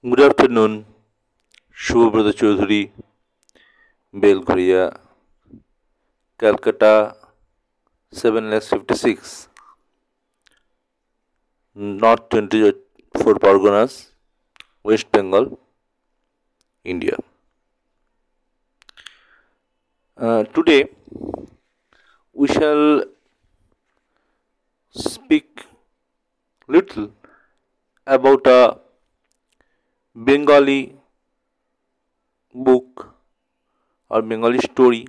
Good afternoon, Shubhabrata Chaudhary, Belgharia, Calcutta, 7 lakhs 56, North 24 Parganas, West Bengal, India. Uh, today we shall speak little about a Bengali book or Bengali story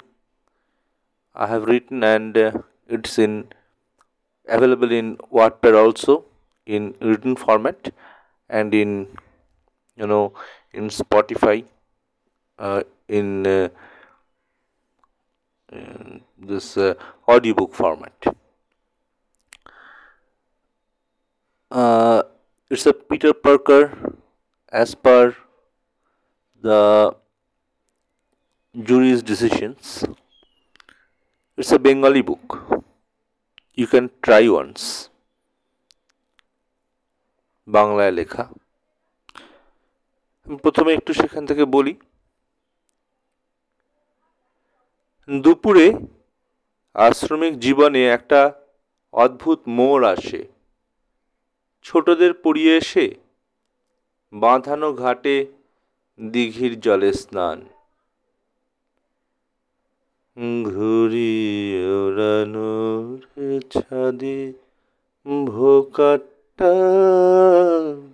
I have written and uh, it's in available in Wattpad also in written format and in you know in Spotify uh, in, uh, in this uh, audiobook format. Uh, it's a Peter Parker as per the jury's decisions. It's a Bengali book. You can try once. বাংলায় লেখা প্রথমে একটু সেখান থেকে বলি দুপুরে আশ্রমিক জীবনে একটা অদ্ভুত মোড় আসে ছোটদের পড়িয়ে এসে বাঁধানো ঘাটে দিঘির জলে স্নান। ঘুরি ওড়ানোর ছাদে ভোকাটা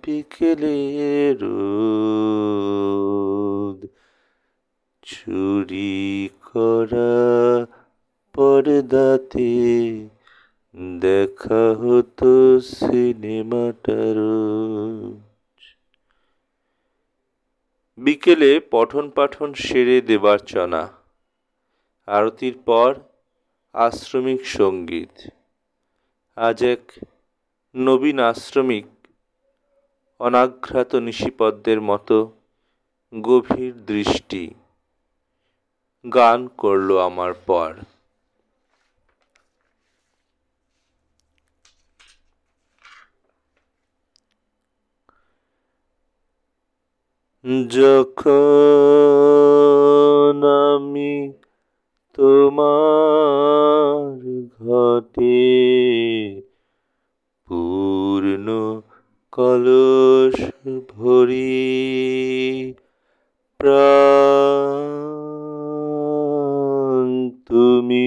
বিকেলে রোদ। চুরি করা পর্দাতে দেখা হতো সিনেমাটার বিকেলে পঠন পাঠন সেরে দেবার চনা। আরতির পর আশ্রমিক সংগীত। আজ এক নবীন আশ্রমিক অনাঘ্রাত নিশিপদ্মের মতো গভীর দৃষ্টি গান করল আমার পর। যখন আমি তোমার ঘটে পূর্ণ কলস ভরি প্রাণ তুমি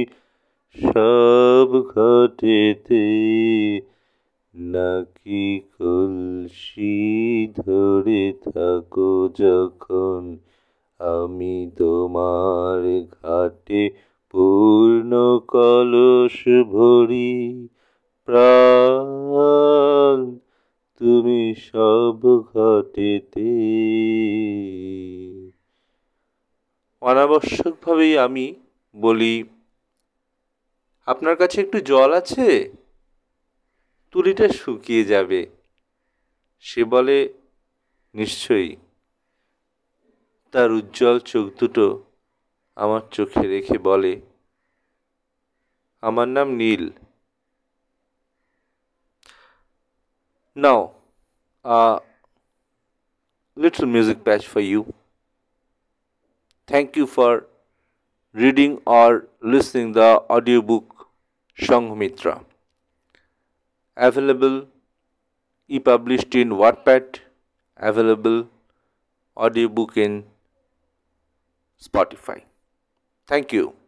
সব ঘটেতে নাকি কলসি ধরে থাকো যখন আমি তোমার ঘাটে পূর্ণ কলস ভরি। প্রাণ, তুমি সব ঘটেতে। অনাবশ্যকভাবেই আমি বলি, আপনার কাছে একটু জল আছে? তুলিটা শুকিয়ে যাবে। সে বলে, নিশ্চয়ই। তার উজ্জ্বল চোখ দুটো আমার চোখে রেখে বলে, আমার নাম Neel. Now little music patch for you thank you for reading or listening the audio book Sanghamitra available e-published in Wattpad, available audiobook in Spotify. Thank you.